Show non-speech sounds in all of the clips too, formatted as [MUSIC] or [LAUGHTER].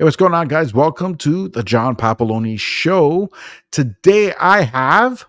Hey, what's going on, guys? Welcome to the John Papaloni Show. Today I have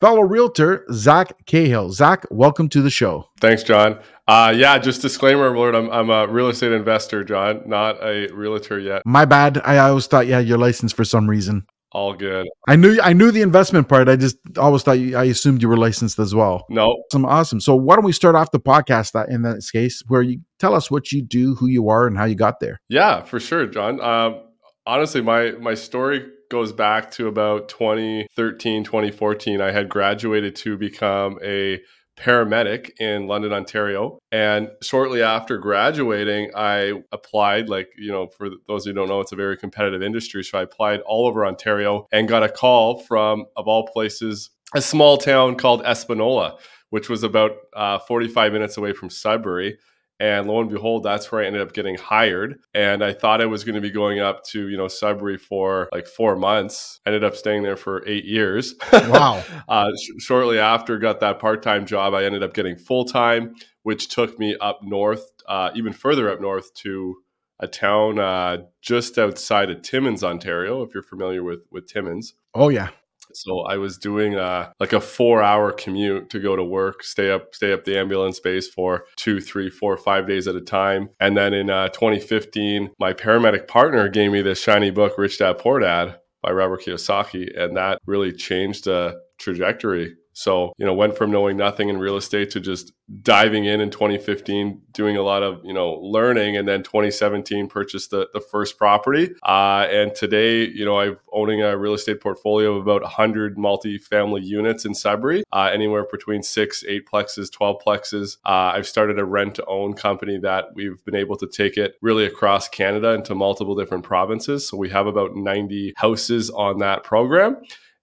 fellow realtor Zach Cahill. Zach, welcome to the show. Thanks, John. Uh, yeah, just disclaimer alert. I'm, I'm a real estate investor, John, not a realtor yet. My bad. I always thought you had your license for some reason. All good. I knew I knew the investment part. I just always thought you, I assumed you were licensed as well. No. some awesome. So why don't we start off the podcast that in this case where you tell us what you do, who you are, and how you got there. Yeah, for sure, John. Um, honestly, my my story goes back to about 2013, 2014. I had graduated to become a paramedic in London, Ontario. And shortly after graduating, I applied, like, you know, for those who don't know, it's a very competitive industry. So I applied all over Ontario and got a call from, of all places, a small town called Espanola, which was about uh, 45 minutes away from Sudbury. And lo and behold, that's where I ended up getting hired. And I thought I was going to be going up to, you know, Sudbury for like four months. Ended up staying there for eight years. Wow. [LAUGHS] uh, sh- shortly after got that part time job, I ended up getting full time, which took me up north, uh, even further up north to a town uh, just outside of Timmins, Ontario. If you're familiar with with Timmins. Oh yeah. So I was doing uh, like a four hour commute to go to work, stay up, stay up the ambulance base for two, three, four, five days at a time. And then in uh, 2015, my paramedic partner gave me this shiny book, Rich Dad Poor Dad by Robert Kiyosaki. And that really changed the trajectory so, you know, went from knowing nothing in real estate to just diving in in 2015, doing a lot of, you know, learning. And then 2017 purchased the, the first property. Uh, and today, you know, I'm owning a real estate portfolio of about 100 multifamily units in Sudbury, uh, anywhere between six, eight plexes, 12 plexes. Uh, I've started a rent to own company that we've been able to take it really across Canada into multiple different provinces. So we have about 90 houses on that program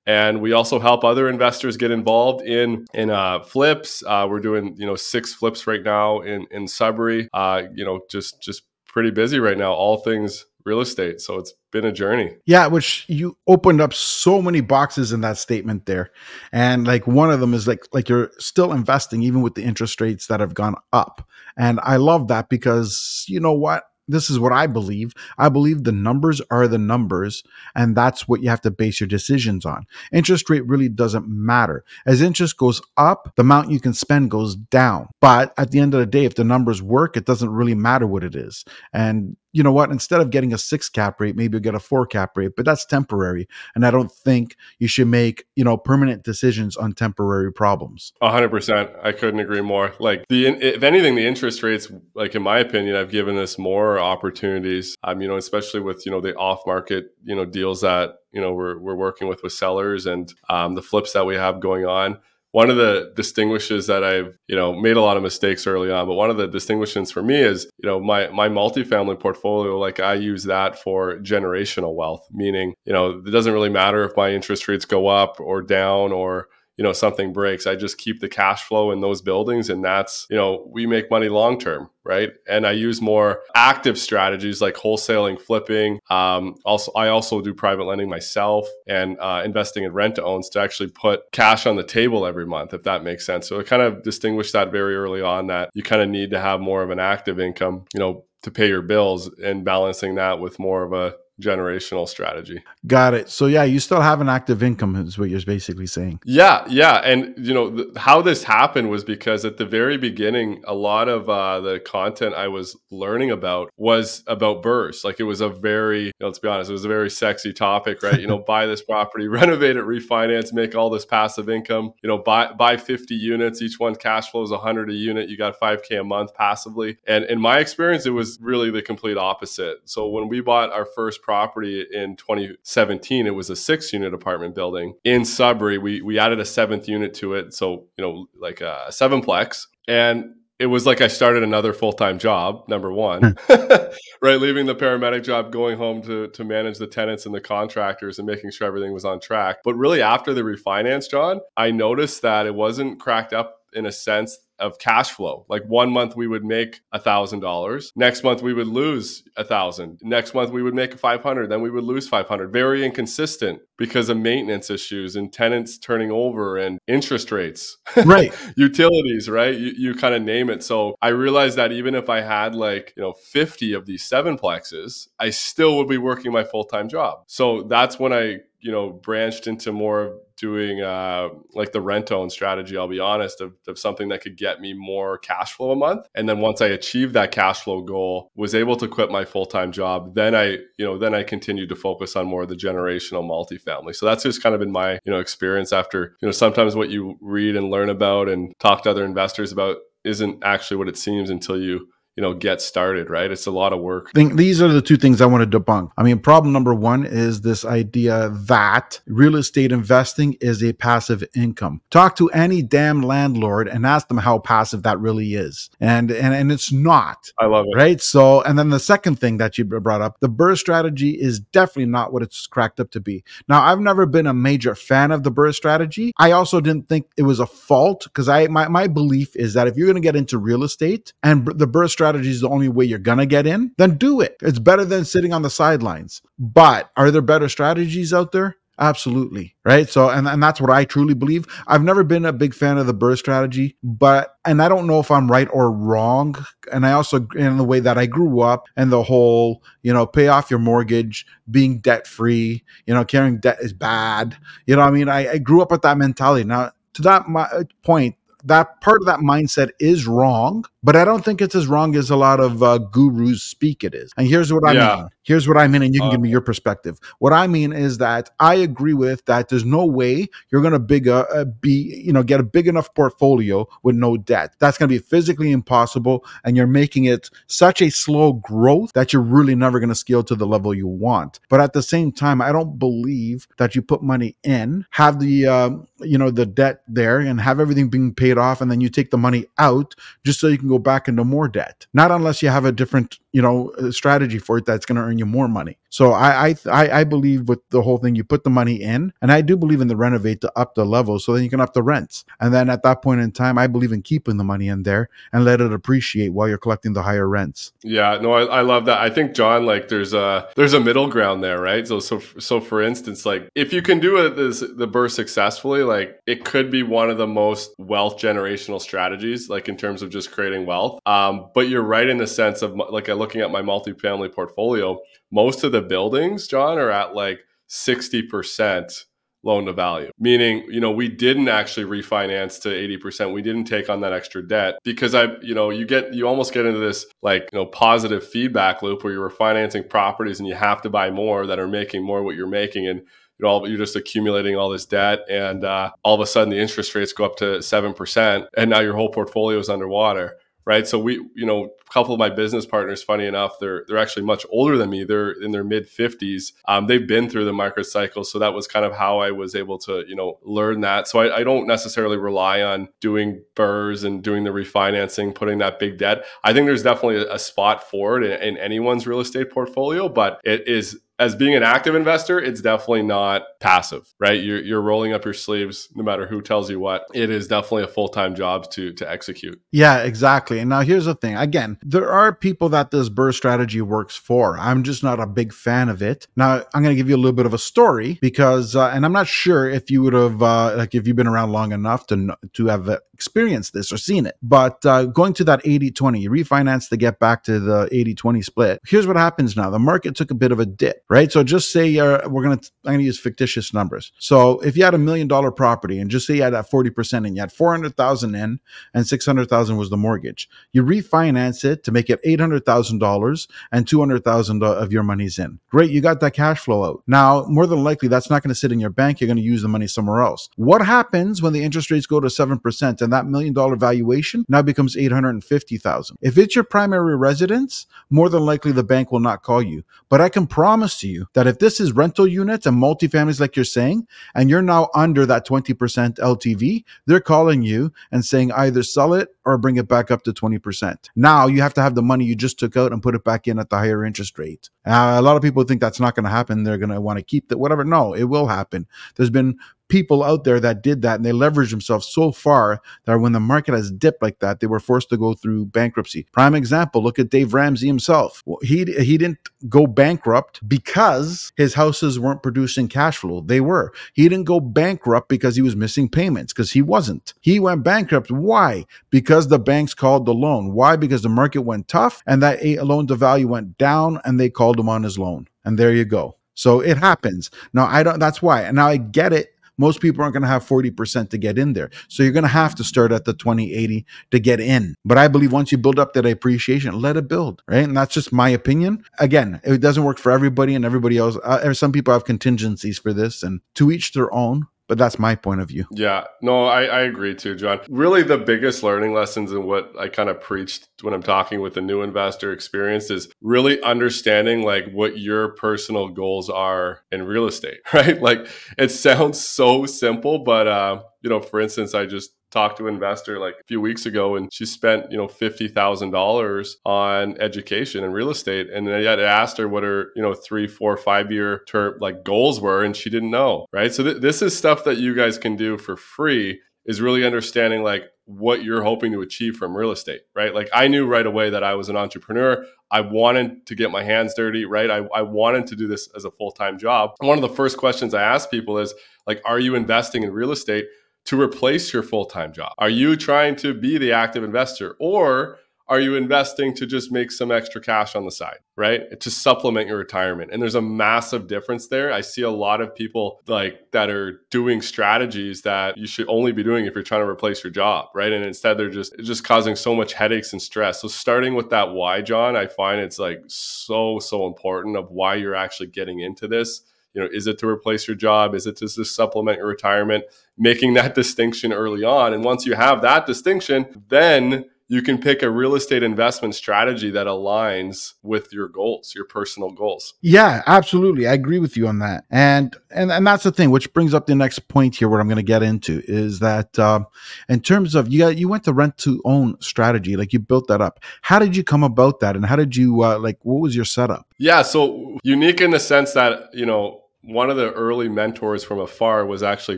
and we also help other investors get involved in in uh, flips. Uh, we're doing you know six flips right now in in Sudbury. Uh, you know, just just pretty busy right now. All things real estate. So it's been a journey. Yeah, which you opened up so many boxes in that statement there. And like one of them is like like you're still investing even with the interest rates that have gone up. And I love that because you know what? This is what I believe. I believe the numbers are the numbers, and that's what you have to base your decisions on. Interest rate really doesn't matter. As interest goes up, the amount you can spend goes down. But at the end of the day, if the numbers work, it doesn't really matter what it is. And you know what? Instead of getting a six cap rate, maybe you get a four cap rate, but that's temporary. And I don't think you should make, you know, permanent decisions on temporary problems. A hundred percent. I couldn't agree more. Like the, if anything, the interest rates, like in my opinion, have given us more opportunities. Um, you know, especially with, you know, the off market, you know, deals that, you know, we're, we're working with with sellers and um, the flips that we have going on one of the distinguishes that I've, you know, made a lot of mistakes early on, but one of the distinguishings for me is, you know, my my multifamily portfolio, like I use that for generational wealth, meaning, you know, it doesn't really matter if my interest rates go up or down or you know something breaks i just keep the cash flow in those buildings and that's you know we make money long term right? And i use more active strategies like wholesaling flipping um, also i also do private lending myself and uh, investing in rent to owns to actually put cash on the table every month if that makes sense. So it kind of distinguished that very early on that you kind of need to have more of an active income you know to pay your bills and balancing that with more of a generational strategy. Got it. So yeah, you still have an active income is what you're basically saying. Yeah, yeah, and you know th- how this happened was because at the very beginning, a lot of uh, the content I was learning about was about BRRRRs. Like it was a very, you know, let's be honest, it was a very sexy topic, right? You know, [LAUGHS] buy this property, [LAUGHS] renovate it, refinance, make all this passive income. You know, buy buy 50 units, each one cash flows 100 a unit. You got 5k a month passively. And in my experience, it was really the complete opposite. So when we bought our first property in 2017. It was a six unit apartment building in Sudbury. We, we added a seventh unit to it. So, you know, like a sevenplex. And it was like I started another full time job, number one, hmm. [LAUGHS] right? Leaving the paramedic job, going home to, to manage the tenants and the contractors and making sure everything was on track. But really, after the refinance, John, I noticed that it wasn't cracked up in a sense of cash flow. Like one month we would make a thousand dollars. Next month we would lose a thousand. Next month we would make 500. Then we would lose 500. Very inconsistent because of maintenance issues and tenants turning over and interest rates. [LAUGHS] Right. Utilities, right? You, you kind of name it. So I realized that even if I had like, you know, 50 of these seven plexes, I still would be working my full time job. So that's when I you know branched into more of doing uh, like the rent own strategy i'll be honest of, of, something that could get me more cash flow a month. And then once i achieved that cash flow goal was able to quit my full-time job then i you know then i continued to focus on more of the generational multifamily. So that's just kind of been my you know experience after you know sometimes what you read and learn about and talk to other investors about isn't actually what it seems until you you know get started right? It's a lot of work. Think these are the two things i want to debunk. I mean problem number one is this idea that real estate investing is a passive income. Talk to any damn landlord and ask them how passive that really is. And and, and it's not i love it. right? So and then the second thing that you brought up the BRRRR strategy is definitely not what it's cracked up to be. Now i've never been a major fan of the BRRRR strategy. I also didn't think it was a fault because i my, my belief is that if you're going to get into real estate and the BRRRR strategy strategy is the only way you're going to get in, then do it. It's better than sitting on the sidelines. But are there better strategies out there? Absolutely. Right. So, and, and that's what I truly believe. I've never been a big fan of the BRRRR strategy, but, and I don't know if I'm right or wrong. And I also, in the way that I grew up and the whole, you know, pay off your mortgage, being debt free, you know, carrying debt is bad. You know, I mean, I, I grew up with that mentality. Now, to that my, uh, point, that part of that mindset is wrong but I don't think it's as wrong as a lot of uh, gurus speak it is. And here's what I yeah. mean. Here's what I mean, and you can uh, give me your perspective. What I mean is that I agree with that. There's no way you're going to big uh, uh, be you know get a big enough portfolio with no debt. That's going to be physically impossible, and you're making it such a slow growth that you're really never going to scale to the level you want. But at the same time, I don't believe that you put money in, have the um, you know the debt there, and have everything being paid off, and then you take the money out just so you can go back into more debt. Not unless you have a different, you know, strategy for it that's going to earn you more money. So I, I I believe with the whole thing, you put the money in, and I do believe in the renovate to up the level, so then you can up the rents. And then at that point in time, I believe in keeping the money in there and let it appreciate while you're collecting the higher rents. Yeah, no, I, I love that. I think John, like, there's a there's a middle ground there, right? So so so for instance, like, if you can do it this the burst successfully, like, it could be one of the most wealth generational strategies, like in terms of just creating wealth. Um, but you're right in the sense of like looking at my multifamily portfolio most of the buildings, John, are at like 60% loan to value, meaning, you know, we didn't actually refinance to 80%. We didn't take on that extra debt because I, you know, you get, you almost get into this like, you know, positive feedback loop where you're financing properties and you have to buy more that are making more what you're making. And, you know, you're just accumulating all this debt, and uh, all of a sudden the interest rates go up to seven percent, and now your whole portfolio is underwater right? So we, you know, a couple of my business partners, funny enough, they're they're actually much older than me. They're in their mid fifties. Um, they've been through the market cycle, so that was kind of how I was able to, you know, learn that. So I, I don't necessarily rely on doing BRRRRs and doing the refinancing, putting that big debt. I think there's definitely a, a spot for it in, in anyone's real estate portfolio, but it is as being an active investor, it's definitely not passive, right? You're, you're rolling up your sleeves no matter who tells you what. It is definitely a full time job to to execute. Yeah, exactly. And now here's the thing. Again, there are people that this BRRRR strategy works for. I'm just not a big fan of it. Now I'm going to give you a little bit of a story because, uh, and I'm not sure if you would have uh, like if you've been around long enough to to have experienced this or seen it. But uh, going to that 80-20, you refinance to get back to the 80-20 split. Here's what happens now. The market took a bit of a dip right? So just say uh, we're gonna I'm gonna use fictitious numbers. So if you had a million dollar property and just say you had that forty percent and you had four hundred thousand in and six hundred thousand was the mortgage, you refinance it to make it eight hundred thousand dollars and two hundred thousand of your money's in. Great, you got that cash flow out. Now more than likely that's not going to sit in your bank. You're going to use the money somewhere else. What happens when the interest rates go to seven percent and that million dollar valuation now becomes eight hundred and fifty thousand? If it's your primary residence, more than likely the bank will not call you. But I can promise to you that if this is rental units and multifamilies, like you're saying, and you're now under that 20% LTV, they're calling you and saying either sell it or bring it back up to 20%. Now you have to have the money you just took out and put it back in at the higher interest rate. Uh, a lot of people think that's not going to happen. They're going to want to keep that, whatever. No, it will happen. There's been people out there that did that and they leveraged themselves so far that when the market has dipped like that, they were forced to go through bankruptcy. Prime example, look at Dave Ramsey himself. He he didn't go bankrupt because his houses weren't producing cash flow. They were. He didn't go bankrupt because he was missing payments because he wasn't. He went bankrupt. Why? Because the banks called the loan. Why? Because the market went tough and that loan to value went down and they called him on his loan. And there you go. So it happens. Now I don't that's why. And now I get it most people aren't going to have 40% to get in there. So you're going to have to start at the 2080 to get in. But I believe once you build up that appreciation, let it build, right? And that's just my opinion. Again, it doesn't work for everybody and everybody else. Uh, some people have contingencies for this and to each their own but that's my point of view. Yeah, no, I, I agree too, John. Really, the biggest learning lessons and what I kind of preached when I'm talking with a new investor experience is really understanding like what your personal goals are in real estate, [LAUGHS] right? Like it sounds so simple, but uh, you know, for instance, I just talked to an investor like a few weeks ago and she spent, you know, $50,000 on education and real estate. And I had asked her what her, you know, three, four, five year term like goals were. And she didn't know. Right. So th- this is stuff that you guys can do for free is really understanding like what you're hoping to achieve from real estate, right? Like I knew right away that I was an entrepreneur. I wanted to get my hands dirty, right? I, I wanted to do this as a full time job. one of the first questions I ask people is like, are you investing in real estate to replace your full time job? Are you trying to be the active investor or are you investing to just make some extra cash on the side, right? To supplement your retirement. And there's a massive difference there. I see a lot of people like that are doing strategies that you should only be doing if you're trying to replace your job, right? And instead they're just just causing so much headaches and stress. So starting with that why, John, I find it's like so so important of why you're actually getting into this you know is it to replace your job is it to just supplement your retirement making that [LAUGHS] distinction early on and once you have that distinction then you can pick a real estate investment strategy that aligns with your goals, your personal goals. Yeah, absolutely. I agree with you on that. And and and that's the thing, which brings up the next point here. What I'm going to get into is that um, in terms of you got you went to rent to own strategy, like you built that up. How did you come about that, and how did you uh, like? What was your setup? Yeah, so unique in the sense that you know one of the early mentors from afar was actually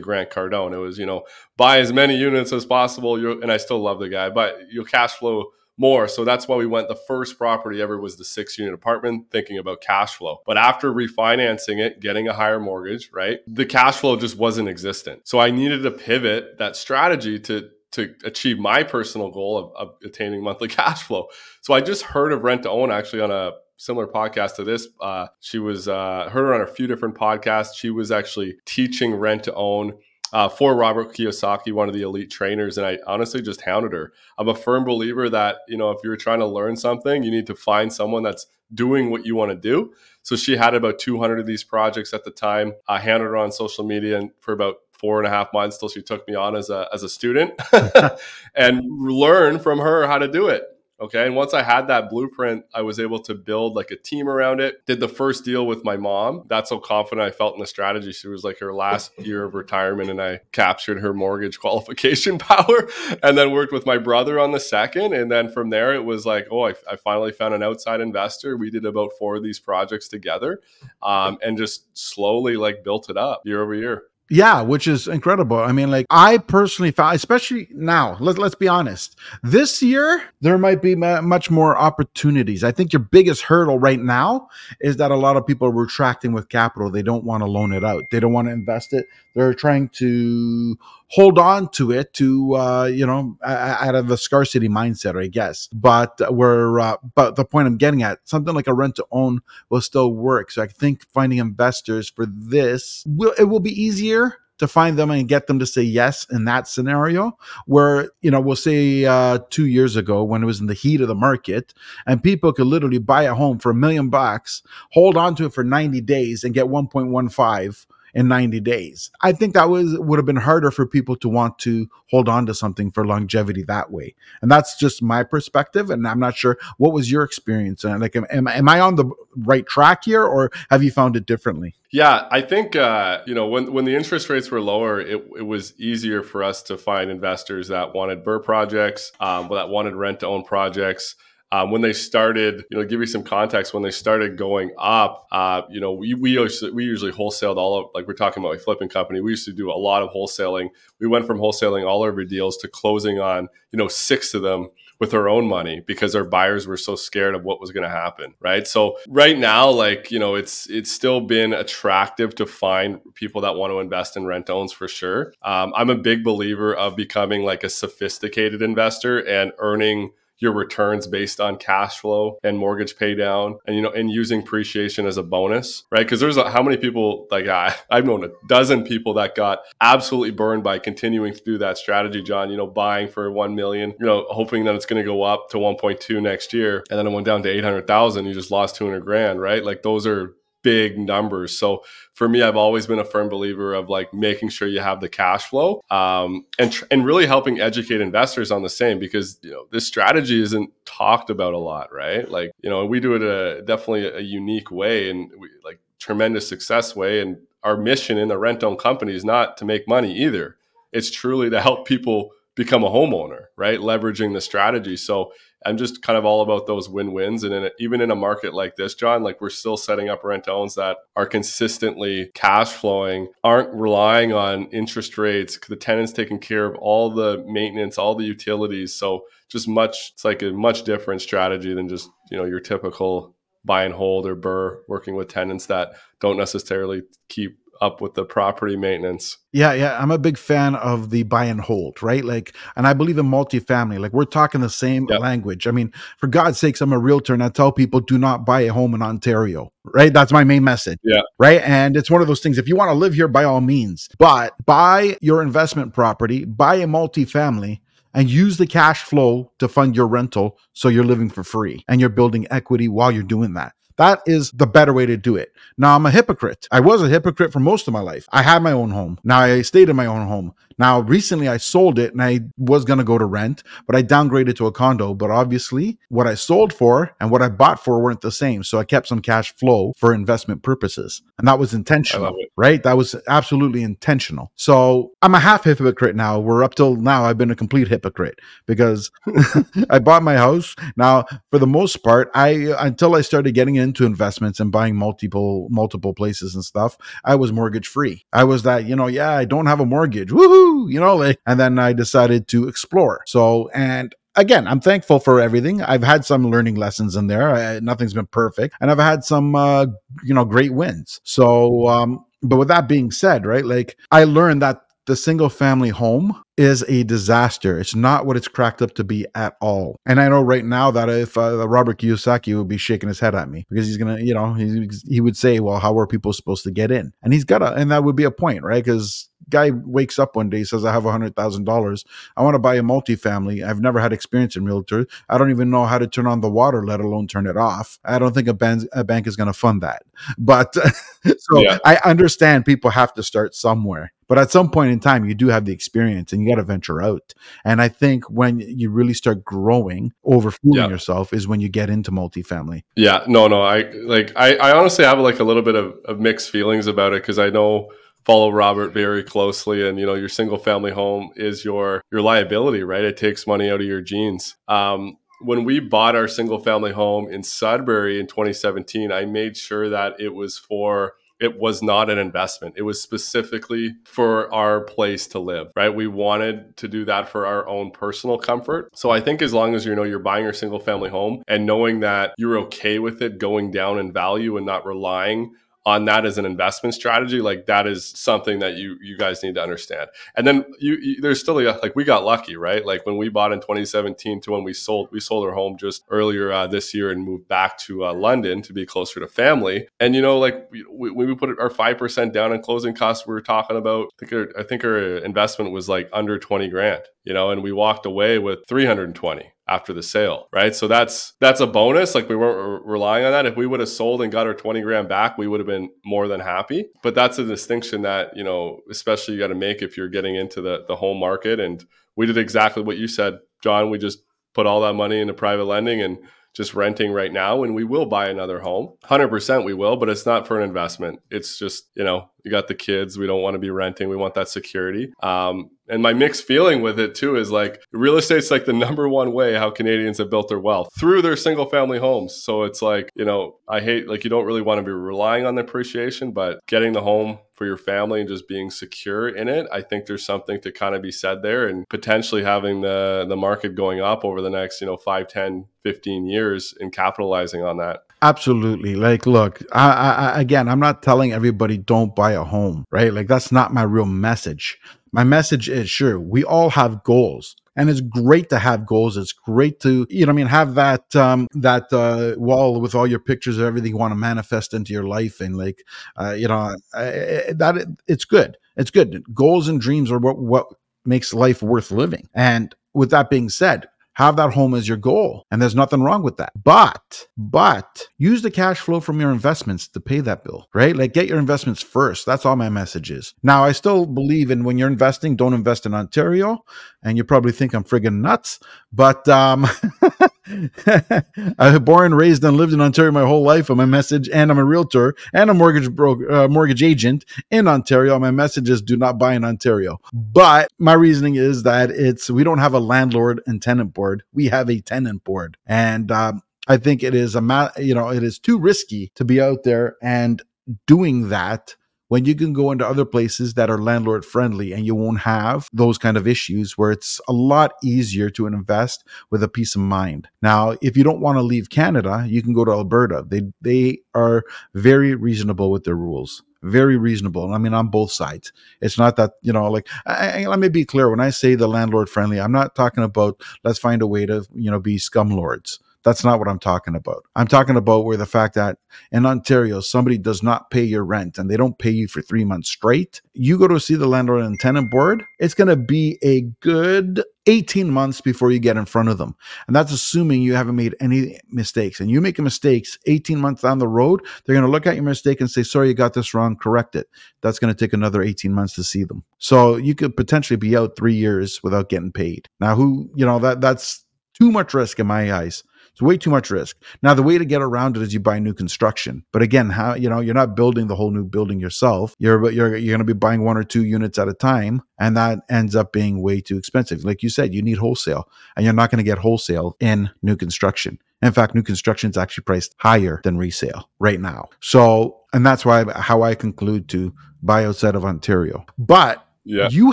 Grant Cardone. It was, you know, buy as many units as possible. You and I still love the guy, but you'll cash flow more. So that's why we went. The first property ever was the six unit apartment, thinking about cash flow. But after refinancing it, getting a higher mortgage, right, the cash flow just wasn't existent. So I needed to pivot that strategy to to achieve my personal goal of, of attaining monthly [LAUGHS] cash flow. So I just heard of rent to own actually on a similar podcast to this. Uh, she was uh, heard her on a few different podcasts. She was actually teaching rent to own uh, for Robert Kiyosaki, one of the elite trainers, and I honestly just hounded her. I'm a firm believer that you know if you're trying to learn something, you need to find someone that's doing what you want to do. So she had about 200 of these projects at the time. I hounded her on social media and for about four and a half months till she took me on as a as a student [LAUGHS] and learn from her how to do it. Okay. And once I had that blueprint, I was able to build like a team around it. Did the first deal with my mom. That's how confident I felt in the strategy. She was like her last [LAUGHS] year of retirement, and I captured her mortgage [LAUGHS] qualification power and then worked with my brother on the second. And then from there, it was like, oh, I, I finally found an outside investor. We did about four of these projects together um, and just slowly like built it up year over year. Yeah, which is incredible. I mean, like I personally found, especially now, let, let's be honest, this year, there might be much more opportunities. I think your biggest hurdle right now is that a lot of people are retracting with capital. They don't want to loan it out. They don't want to invest it. They're trying to hold on to it to, uh, you know, out of a scarcity mindset, I guess. But we're, uh, but the point I'm getting at, something like a rent to own will still work. So I think finding investors for this will, it will be easier to find them and get them to say yes in that scenario where you know we'll say uh, two years ago when it was in the heat of the market and people could literally buy a home for a million bucks hold on to it for 90 days and get 1.15 in 90 days. I think that was would have been harder for people to want to hold on to something for longevity that way. And that's just my perspective. And I'm not sure what was your experience. And like, am, am I on the right track here or have you found it differently? Yeah, I think uh, you know when when the interest rates were lower, it, it was easier for us to find investors that wanted BRRRR projects, um, that wanted rent to own projects um, when they started, you know, give you some context, when they started going up, uh, you know, we, we, usually, we usually wholesaled all of, like we're talking about a flipping company. We used to do a lot of wholesaling. We went from wholesaling all our deals to closing on, you know, six of them with our own money because our buyers were so scared of what was going to happen right so right now like you know it's it's still been attractive to find people that want to invest in rent owns for sure um, i'm a big believer of becoming like a sophisticated investor and earning your returns based on cash flow and mortgage pay down and you know and using appreciation as a bonus right? Because there's a, how many people like I, i've known a dozen people that got absolutely burned by continuing to do that strategy john you know buying for 1 million you know hoping that it's going to go up to 1.2 next year and then it went down to 800000 you just lost 200 grand right? Like those are big numbers. So for me, I've always been a firm believer of like making sure you have the cash flow um, and tr- and really helping educate investors on the same because you know this strategy isn't talked about a lot, right? Like you know we do it a definitely a unique way and we, like tremendous success way. And our mission in the rent own company is not to make money either. It's truly to help people become a homeowner, right? Leveraging the strategy. So I'm just kind of all about those win-wins. And in a, even in a market like this, John, like we're still setting up rent owns that are consistently cash flowing, aren't relying on interest rates. The tenant's taking care of all the maintenance, all the utilities. So just much, it's like a much different strategy than just, you know, your typical buy and hold or BRRRR working with tenants that don't necessarily keep up with the property maintenance. Yeah, yeah. I'm a big fan of the buy and hold, right? Like, and I believe in multifamily. Like, we're talking the same yep. language. I mean, for God's sakes, I'm a realtor and I tell people do not buy a home in Ontario, right? That's my main message. Yeah. Right. And it's one of those things. If you want to live here, by all means, but buy your investment property, buy a multifamily and use the cash flow to fund your rental so you're living for free and you're building equity while you're doing that. That is the better way to do it. Now, I'm a hypocrite. I was a hypocrite for most of my life. I had my own home. Now I stayed in my own home. Now, recently I sold it and I was going to go to rent, but I downgraded to a condo. But obviously, what I sold for and what I bought for weren't the same. So I kept some cash flow for investment purposes. And that was intentional, right? That was absolutely intentional. So I'm a half hypocrite now. We're up till now, I've been a complete hypocrite because [LAUGHS] I bought my house. Now, for the most part, I until I started getting into investments and buying multiple multiple places and stuff, I was mortgage free. I was that, you know, yeah, I don't have a mortgage. Woohoo! You know, like, and then I decided to explore. So, and again, I'm thankful for everything. I've had some learning lessons in there. I, nothing's been perfect, and I've had some, uh, you know, great wins. So, um, but with that being said, right, like I learned that the single family home is a disaster. It's not what it's cracked up to be at all. And I know right now that if uh, Robert Kiyosaki would be shaking his head at me because he's gonna, you know, he, he would say, "Well, how are people supposed to get in?" And he's got to, and that would be a point, right? Because guy wakes up one day says i have a hundred thousand dollars i want to buy a multifamily i've never had experience in realtor i don't even know how to turn on the water let alone turn it off i don't think a, bank, a bank is going to fund that but [LAUGHS] so yeah. i understand people have to start somewhere but at some point in time, you do have the experience and you got to venture out. And I think when you really start growing, overfooling yeah. yourself is when you get into multifamily. Yeah, no, no. I like, I, I honestly have like a little bit of, of mixed feelings about it because I know follow Robert very closely and you know your single family home is your your liability right it takes money out of your jeans um, when we bought our single family home in Sudbury in 2017 I made sure that it was for it was not an investment. It was specifically for our place to live, right? We wanted to do that for our own personal comfort. So I think as long as you know you're buying your single family home and knowing that you're okay with it going down in value and not relying on that as an investment strategy like that is something that you you guys need to understand. And then you, you there's still a, like we got lucky right? Like when we bought in 2017 to when we sold we sold our home just earlier uh, this year and moved back to uh, london to be closer to family. And you know like we, when we put our 5% down in closing costs we were talking about i think our, I think our investment was like under 20 grand you know and we walked away with 320 after the sale, right? So that's that's a bonus. Like we weren't re- relying on that. If we would have sold and got our 20 grand back, we would have been more than happy. But that's a distinction that, you know, especially you got to make if you're getting into the the home market. And we did exactly what you said, John. We just put all that money into private lending and just renting right now and we will buy another home 100% we will but it's not for an investment it's just you know we got the kids. We don't want to be renting. We want that security. Um, and my mixed feeling with it too is like real estate's like the number one way how Canadians have built their wealth through their single family homes. So it's like, you know, I hate like you don't really want to be relying on the appreciation, but getting the home for your family and just being secure in it, I think there's something to kind of be said there and potentially having the the market going up over the next, you know, 5, 10, 15 years and capitalizing on that. Absolutely. Like, look, I, I, again, I'm not telling everybody don't buy a home, right? Like, that's not my real message. My message is sure, we all have goals. And it's great to have goals. It's great to, you know, I mean, have that um, that uh, wall with all your pictures of everything you want to manifest into your life, and like, uh, you know, that it's good. It's good. Goals and dreams are what what makes life worth living. And with that being said, have that home as your goal. And there's nothing wrong with that. But, but use the cash flow from your investments to pay that bill, right? Like get your investments first. That's all my message is. Now, I still believe in when you're investing, don't invest in Ontario. And you probably think I'm friggin' nuts, but um, [LAUGHS] [LAUGHS] I was born, raised, and lived in Ontario my whole life. I'm a message, and I'm a realtor and a mortgage broker, uh, mortgage agent in Ontario. My message is do not buy in Ontario. But my reasoning is that it's we don't have a landlord and tenant board. We have a tenant board, and um, I think it is a ma- you know it is too risky to be out there and doing that when you can go into other places that are landlord friendly and you won't have those kind of issues where it's a lot easier to invest with a peace of mind. Now, if you don't want to leave Canada, you can go to Alberta. They they are very reasonable with their rules very reasonable. I mean, on both sides. It's not that, you know, like, I, I, let me be clear. When I say the landlord friendly, I'm not talking about let's find a way to, you know, be scum lords. That's not what I'm talking about. I'm talking about where the fact that in Ontario, somebody does not pay your rent and they don't pay you for three months straight. You go to see the landlord and tenant board, it's going to be a good 18 months before you get in front of them. And that's assuming you haven't made any mistakes. And you make mistakes 18 months down the road, they're going to look at your mistake and say, sorry, you got this wrong, correct it. That's going to take another 18 months to see them. So you could potentially be out three years without getting paid. Now, who, you know, that that's too much risk in my eyes. It's way too much risk. Now, the way to get around it is you buy new construction. But again, how you know you're not building the whole new building yourself. You're you're you're going to be buying one or two units at a time, and that ends up being way too expensive. Like you said, you need wholesale, and you're not going to get wholesale in new construction. In fact, new construction is actually priced higher than resale right now. So, and that's why how I conclude to buy outside of Ontario. But yeah. You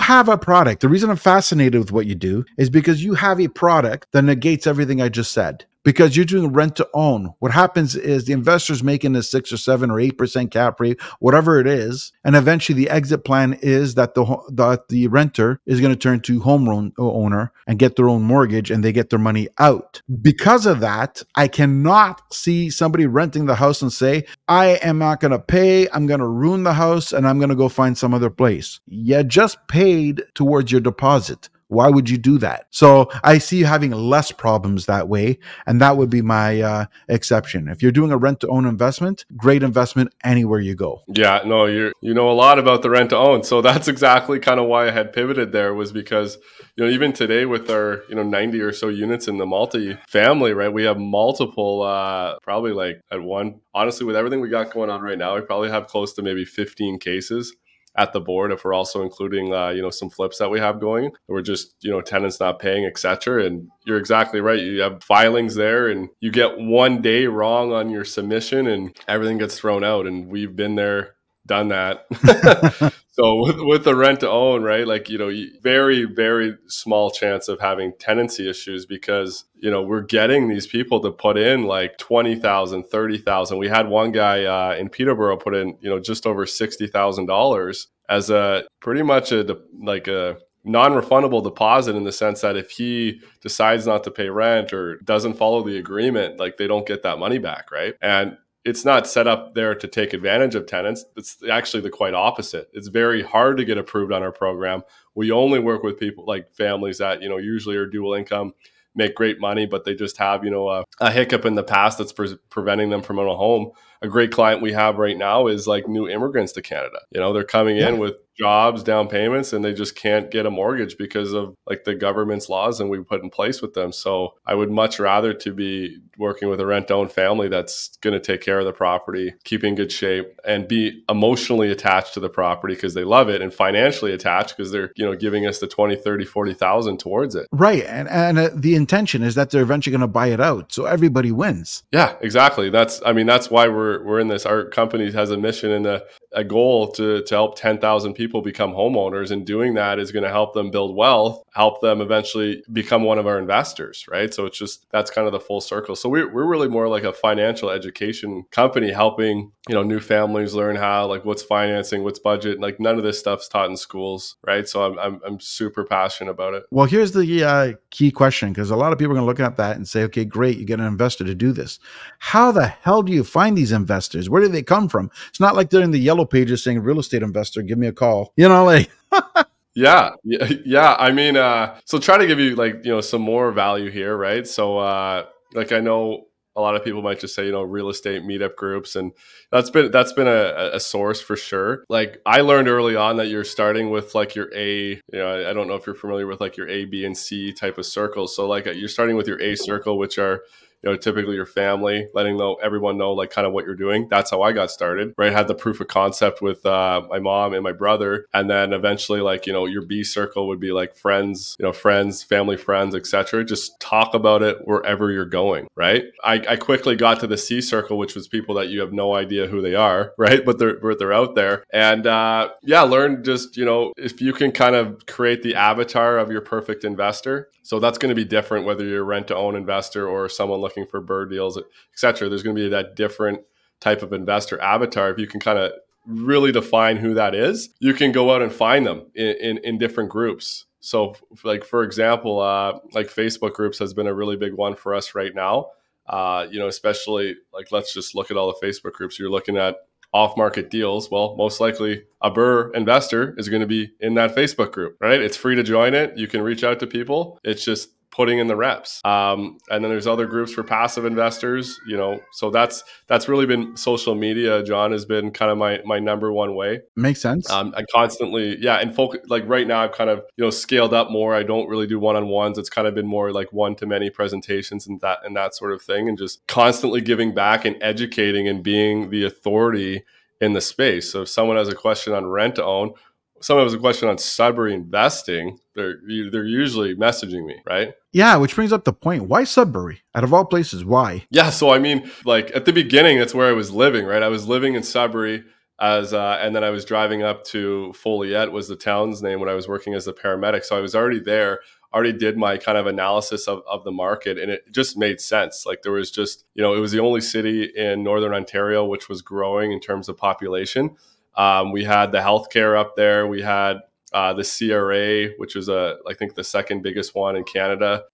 have a product. The reason I'm fascinated with what you do is because you have a product that negates everything I just said because you're doing rent to own. What happens is the investor's making a six or seven or eight percent cap rate, whatever it is, and eventually the exit plan is that the that the renter is going to turn to home owner and get their own mortgage, and they get their money out. Because of that, I cannot see somebody renting the house and say, "I am not going to pay. I'm going to ruin the house, and I'm going to go find some other place." You just paid towards your deposit. Why would you do that? So I see you having less problems that way. And that would be my uh, exception. If you're doing a rent to own investment, great investment anywhere you go. Yeah, no, you you know a lot about the rent to own. So that's [LAUGHS] exactly kind of why I had pivoted there was because, you know, even today with our, you know, 90 or so units in the multi family, right? We have multiple, uh, probably like at one, honestly, with everything we got going on right now, we probably have close to maybe 15 cases at the board if we're also including uh, you know some flips that we have going. We're just you know tenants not paying etc and you're exactly right. You have filings there and you get one day wrong on your submission and everything gets thrown out. And we've been there done that [LAUGHS] [LAUGHS] so [LAUGHS] with, with the rent to own right like you know very very small chance of having tenancy issues because you know we're getting these people to put in like 20,000 30,000 we had one guy uh, in Peterborough put in you know just over $60,000 as a pretty much a like a non-refundable deposit in the sense that if he decides not to pay rent or doesn't follow the agreement like they don't get that money back right? And it's not set up there to take advantage of tenants. It's actually the quite opposite. It's very hard to get approved on our program. We only work with people like families that, you know, usually are dual income, make great money, but they just have, you know, a, a hiccup in the past that's pre- preventing them from a home. A great client we have right now is like new immigrants to Canada. You know, they're coming in with jobs, down payments, and they just can't get a mortgage because of like the government's laws and we put in place with them. So I would much rather to be working with a rent owned family that's going to take care of the property, keep in good shape, and be emotionally attached to the property because they love it and financially attached because they're, you know, giving us the 20, 30, 40,000 towards it. Right. And, and uh, the intention is that they're eventually going to buy it out. So everybody wins. Yeah, exactly. That's, I mean, that's why we're, we're in this. Our company has a mission and a, a goal to, to help 10,000 people become homeowners. And doing that is going to help them build wealth, help them eventually become one of our investors. Right. So it's just, that's kind of the full circle. So we're, we're really more like a financial education company helping, you know, new families learn how, like what's financing, what's budget. Like none of this stuff's taught in schools. Right. So I'm, I'm, I'm super passionate about it. Well, here's the uh, key question because a lot of people are going to look at that and say, okay, great, you get an investor to do this. How the hell do you find these investors? Where do they come from? It's not like they're in the yellow pages saying, real estate investor, give me a call. [LAUGHS] You know, like. Yeah, yeah, yeah. I mean, uh, so try to give you like you know some more value here, right? So, uh, like I know a lot of people might just say you know real estate meetup groups and that's been that's been a, a source for sure like i learned early on that you're starting with like your a you know i don't know if you're familiar with like your a b and c type of circles so like you're starting with your a circle which are you know, typically your family, letting know everyone know like kind of what you're doing. That's how I got started. Right, had the proof of concept with uh, my mom and my brother, and then eventually like you know your B circle would be like friends, you know, friends, family, friends, etc. Just talk about it wherever you're going. Right. I, I quickly got to the C circle, which was people that you have no idea who they are, [LAUGHS] right? But they're but they're out there, and uh, yeah, learn just you know if you can kind of create the avatar of your perfect investor. So that's going to be different whether you're rent to own investor or someone looking for BRRRR deals, etc. There's going to be that different type of investor avatar. If you can kind of really define who that is, you can go out and find them in, in, in different groups. So, like for example, uh, like Facebook groups has been a really big one for us right now. Uh, you know, especially like let's just look at all the Facebook groups. You're looking at off market deals, well, most likely a BRRRR investor is going to be in that Facebook group, right? It's free to join it. You can reach out to people. It's just putting in the reps. Um, and then there's other groups for passive investors, you know. So that's that's really been social media. John has been kind of my my number one way. Makes sense. Um, I constantly, yeah, and focus like right now I've kind of you know scaled up more. I don't really do one on ones. It's kind of been more like one to many presentations and that and that sort of thing, and just constantly giving back and educating and being the authority in the space. So if someone has a question on rent to own, someone has a question on Sudbury investing, they're they're usually messaging me, right? Yeah, which brings up the point. Why Sudbury? Out of all places, why? Yeah, so I mean, like at the beginning, that's where I was living, right? I was living in Sudbury as uh, and then I was driving up to Foleyet was the town's name when I was working as a paramedic. So I was already there, already did my kind of analysis of, of the market and it just made sense. Like there was just, you know, it was the only city in northern Ontario which was growing in terms of population. Um, we had the healthcare up there. We had uh, the CRA, which is a I think the second biggest one in Canada.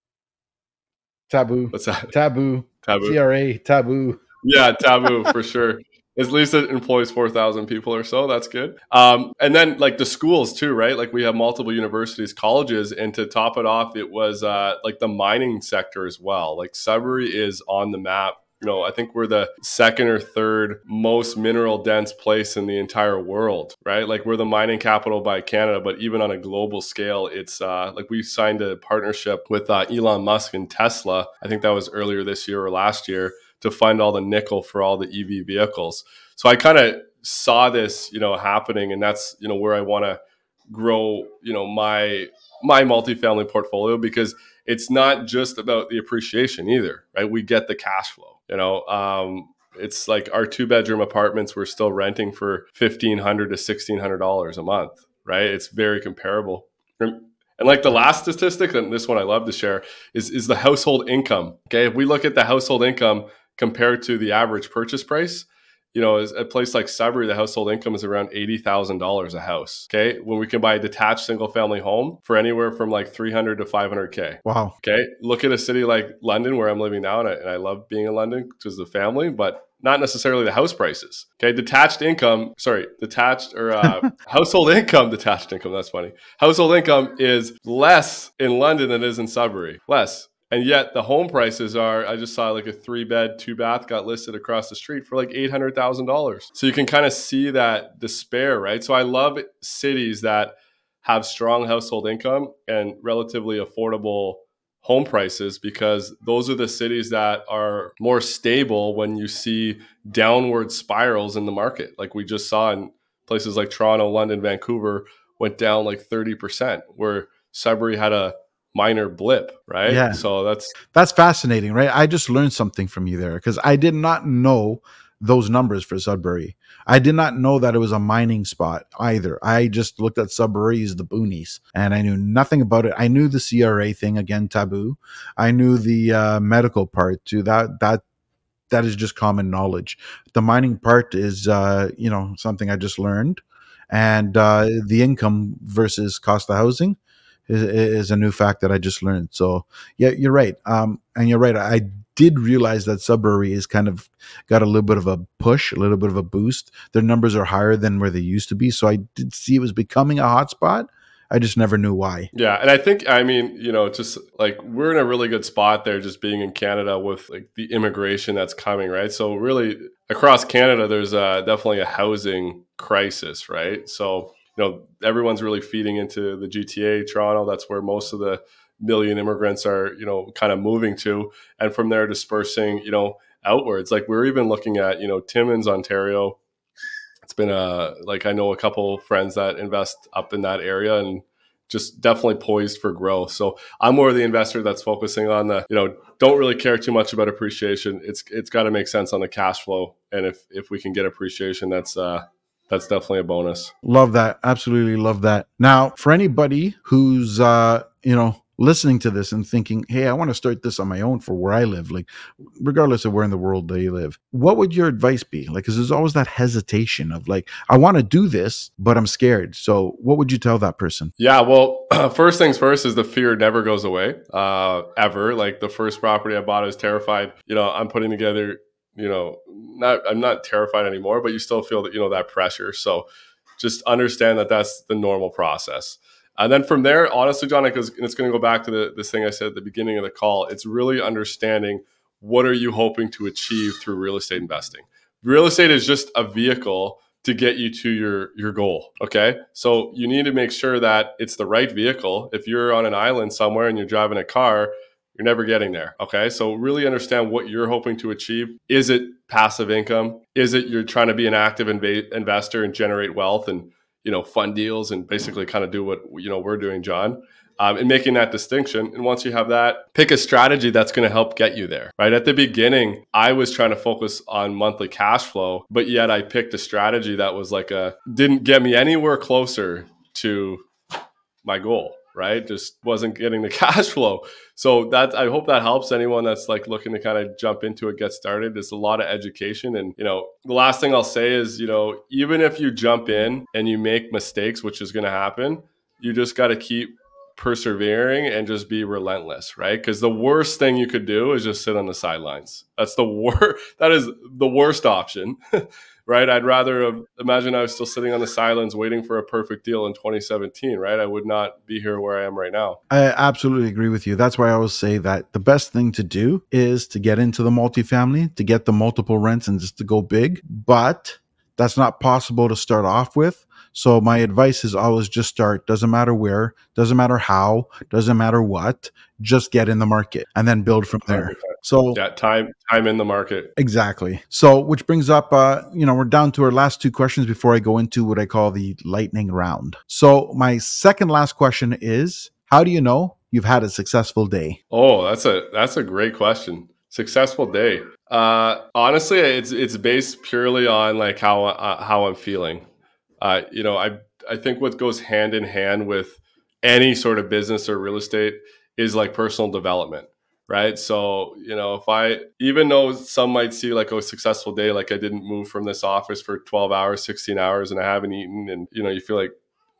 Taboo. What's that? Taboo. Taboo. CRA. Taboo. Yeah, taboo [LAUGHS] for sure. At least it employs 4,000 people or so. That's good. Um, and then, like the schools, too, right? Like we have multiple universities, colleges. And to top it off, it was uh, like the mining sector as well. Like Sudbury is on the map you know, I think we're the second or third most mineral dense place in the entire world, right? Like we're the mining capital by Canada, but even on a global scale, it's uh, like we signed a partnership with uh, Elon Musk and Tesla. I think that was earlier this year or last year to find all the nickel for all the EV vehicles. So I kind of saw this, you know, happening, and that's you know where I want to grow, you know, my my multifamily portfolio because it's not just about the appreciation either, right? We get the cash flow. You know, um, it's like our two bedroom apartments we're still renting for fifteen hundred to sixteen hundred dollars a month, right? It's very comparable. And like the last statistic, and this one I love to share, is is the household income. Okay, if we look at the household income compared to the average purchase price, you know, a place like Sudbury, the household income is around eighty thousand dollars a house. Okay, when we can buy a detached single family home for anywhere from like three hundred to five hundred k. Wow. Okay, look at a city like London, where I'm living now, and I, and I love being in London because the family, but not necessarily the house prices. Okay, detached income, sorry, detached or uh, [LAUGHS] household income, detached income. That's funny. Household income is less in London than it is in Sudbury. Less And yet the home prices are, I just saw like a three bed, two bath got listed across the street for like $800,000. So you can kind of see that despair, right? So I love cities that have strong household income and relatively affordable home prices because those are the cities that are more stable when you see downward spirals in the market. Like we just saw in places like Toronto, London, Vancouver went down like 30%, where Sudbury had a minor blip, right? Yeah. So that's that's fascinating, right? I just learned something from you there because I did not know those numbers for Sudbury. I did not know that it was a mining spot either. I just looked at Sudbury as the boonies and I knew nothing about it. I knew the CRA thing again, taboo. I knew the uh, medical part too. That that that is just common knowledge. The mining part is, uh, you know, something I just learned, and uh, the income versus cost of housing is, is, a new fact that I just learned. So yeah, you're right. Um, and you're right. I did realize that Sudbury is kind of got a little bit of a push, a little bit of a boost. Their numbers are higher than where they used to be. So I did see it was becoming a hotspot. I just never knew why. Yeah, and I think I mean, you know, just like we're in a really good spot there just being in Canada with like the immigration that's coming, right? So really across Canada there's uh, definitely a housing crisis, right? So, know, everyone's really feeding into the GTA, Toronto, that's where most of the million immigrants are, you know, kind of moving to and from there dispersing, you know, outwards. Like we're even looking at, you know, Timmins, Ontario, it's been a like I know a couple friends that invest up in that area and just definitely poised for growth. So I'm more the investor that's focusing on the, you know, don't really care too much about appreciation. It's it's got to make sense on the cash flow, and if if we can get appreciation, that's uh that's definitely a bonus. Love that. Absolutely love that. Now, for anybody who's uh, you know, listening to this and thinking, hey, I want to start this on my own for where I live, like regardless of where in the world they live, what would your advice be? Like, because there's always that hesitation of like, I want to do this, but I'm scared. So, what would you tell that person? Yeah, well, [CLEARS THROAT] first things first is the fear never goes away, uh, ever. Like the first property I bought, I was terrified. You know, I'm putting together, you know, not I'm not terrified anymore, but you still feel that you know that pressure. So, just understand that that's the normal process. And then from there, honestly, John, because it's going to go back to the, this thing I said at the beginning of the call. It's really understanding what are you hoping to achieve through real estate investing. Real estate is just a vehicle to get you to your your goal. Okay, so you need to make sure that it's the right vehicle. If you're on an island somewhere and you're driving a car, you're never getting there. Okay, so really understand what you're hoping to achieve. Is it passive income? Is it you're trying to be an active inv- investor and generate wealth and you know, fund deals and basically kind of do what, you know, we're doing, John. Um, and making that distinction. And once you have that, pick a strategy that's going to help get you there. Right at the beginning, I was trying to focus on monthly cash flow, but yet I picked a strategy that was like a didn't get me anywhere closer to my goal right? Just wasn't getting the [LAUGHS] cash flow. So that I hope that helps anyone that's like looking to kind of jump into it, get started. It's a lot of education. And, you know, the last thing I'll say is, you know, even if you jump in and you make mistakes, which is going to happen, you just got to keep persevering and just be relentless, right? Because the worst thing you could do is just sit on the sidelines. That's the worst. [LAUGHS] That is the worst option. [LAUGHS] right? I'd rather imagine I was still sitting on the sidelines waiting for a perfect deal in 2017, right? I would not be here where I am right now. I absolutely agree with you. That's why I always say that the best thing to do is to get into the multifamily, to get the multiple rents and just to go big. But that's not possible to start off with. So my advice is always just start. Doesn't matter where, doesn't matter how, doesn't matter what. Just get in the market and then build from there. So yeah, time time in the market. Exactly. So which brings up uh, you know, we're down to our last two questions before I go into what I call the lightning round. So my second last question is how do you know you've had a successful day? Oh, that's a that's a great question. Successful day. Uh, honestly, it's it's based purely on like how uh, how I'm feeling. Uh, you know, I I think what goes hand in hand with any sort of business or real estate is like personal development, right? So, you know, if I even though some might see like a successful day, like I didn't move from this office for 12 hours, 16 hours, and I haven't eaten, and you know, you feel like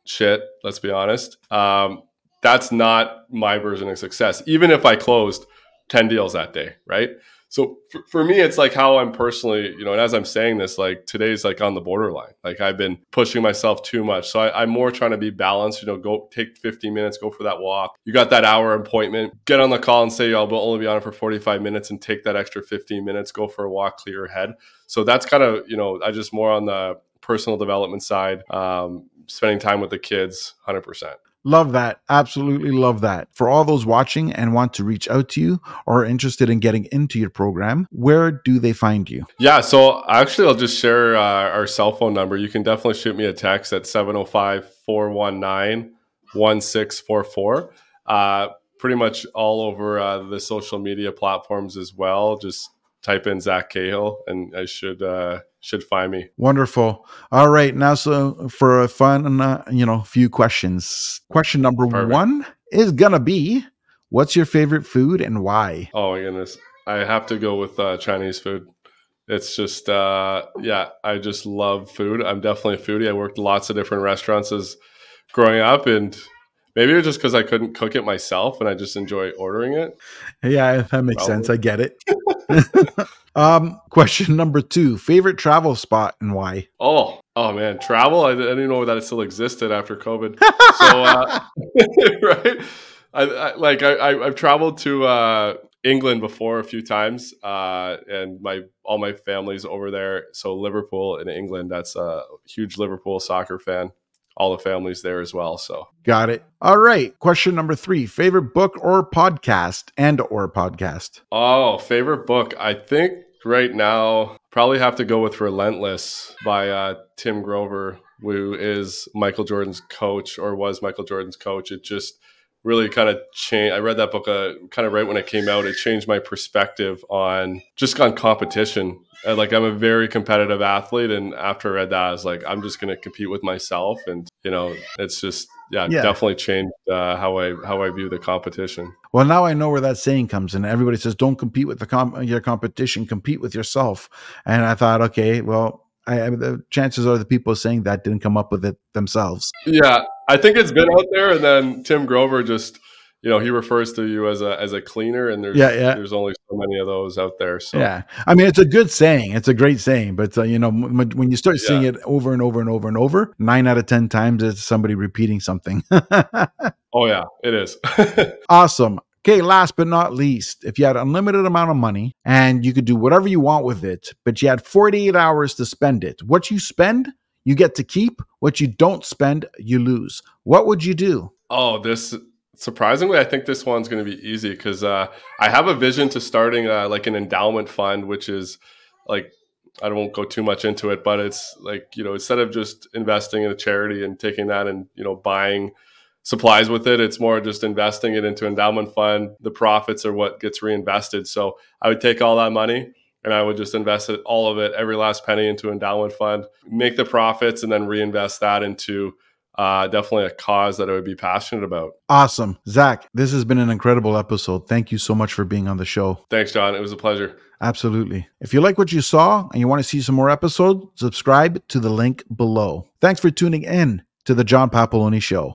shit. Let's be honest. Um, that's not my version of success. Even if I closed 10 deals that day, right? So for, for me, it's like how I'm personally, you know, and as I'm saying this, like today's like on the borderline. Like I've been pushing myself too much. So I, I'm more trying to be balanced, you know, go take 15 minutes, go for that walk. You got that hour appointment, get on the call and say, I'll only be on it for 45 minutes and take that extra 15 minutes, go for a walk, clear your head. So that's kind of, you know, I just more on the personal development side, um, spending time with the kids, 100%. Love that. Absolutely love that. For all those watching and want to reach out to you or are interested in getting into your program, where do they find you? Yeah, so actually, I'll just share uh, our cell phone number. You can definitely shoot me a text at 705 419 1644. Uh, pretty much all over uh, the social media platforms as well. Just type in Zach Cahill and I should uh, should find me. Wonderful. All right, now so for a fun, uh, you know, few questions. Question number Perfect. one is gonna be, what's your favorite food and why? Oh my goodness, I have to go with uh, Chinese food. It's just, uh, yeah, I just love food. I'm definitely a foodie. I worked lots of different restaurants as growing up, and maybe it's just because I couldn't cook it myself, and I just enjoy ordering it. Yeah, that makes Probably. sense. I get it. [LAUGHS] [LAUGHS] um, [LAUGHS] question number two: favorite travel spot and why? Oh, oh man, travel! I, I didn't know that it still existed after COVID. [LAUGHS] so, uh, [LAUGHS] right? I, I like I, have traveled to uh, England before a few times, uh, and my all my family's over there. So Liverpool in England. That's a huge Liverpool soccer fan all the families there as well. So got it. All right. Question number three: favorite book or podcast, and or podcast. Oh, favorite book. I think right now probably have to go with Relentless by uh, Tim Grover, who is Michael Jordan's coach or was Michael Jordan's coach. It just really kind of changed. I read that book uh, kind of right when it came out. It changed my perspective on just on competition uh, like I'm a very competitive athlete, and after I read that, I was like, I'm just going to compete with myself, and you know, it's just yeah, yeah. definitely changed uh, how I how I view the competition. Well, now I know where that saying comes in. Everybody says, "Don't compete with the com- your competition, compete with yourself." And I thought, okay, well, I, I, the chances are the people saying that didn't come up with it themselves. Yeah, I think it's been out there, and then Tim Grover just you know he refers to you as a as a cleaner and there's yeah, yeah. there's only so many of those out there so yeah i mean it's a good saying it's a great saying but uh, you know when, when you start seeing yeah. it over and over and over and over nine out of ten times it's somebody repeating something [LAUGHS] oh yeah it is [LAUGHS] awesome Okay, last but not least, if you had unlimited amount of money and you could do whatever you want with it, but you had 48 hours to spend it, what you spend, you get to keep. What you don't spend, you lose. What would you do? Oh, this surprisingly, I think this one's going to be easy because uh, I have a vision to starting uh, like an endowment fund, which is like I won't go too much into it, but it's like you know instead of just investing in a charity and taking that and you know buying supplies with it, it's more just investing it into endowment fund. The profits are what gets reinvested. So I would take all that money and I would just invest it all of it, every last penny into endowment fund, make the profits, and then reinvest that into uh, definitely a cause that I would be passionate about. Awesome. Zach, this has been an incredible episode. Thank you so much for being on the show. Thanks, John. It was a pleasure. Absolutely. If you like what you saw and you want to see some more episodes, subscribe to the link below. Thanks for tuning in to the John Papaloni Show.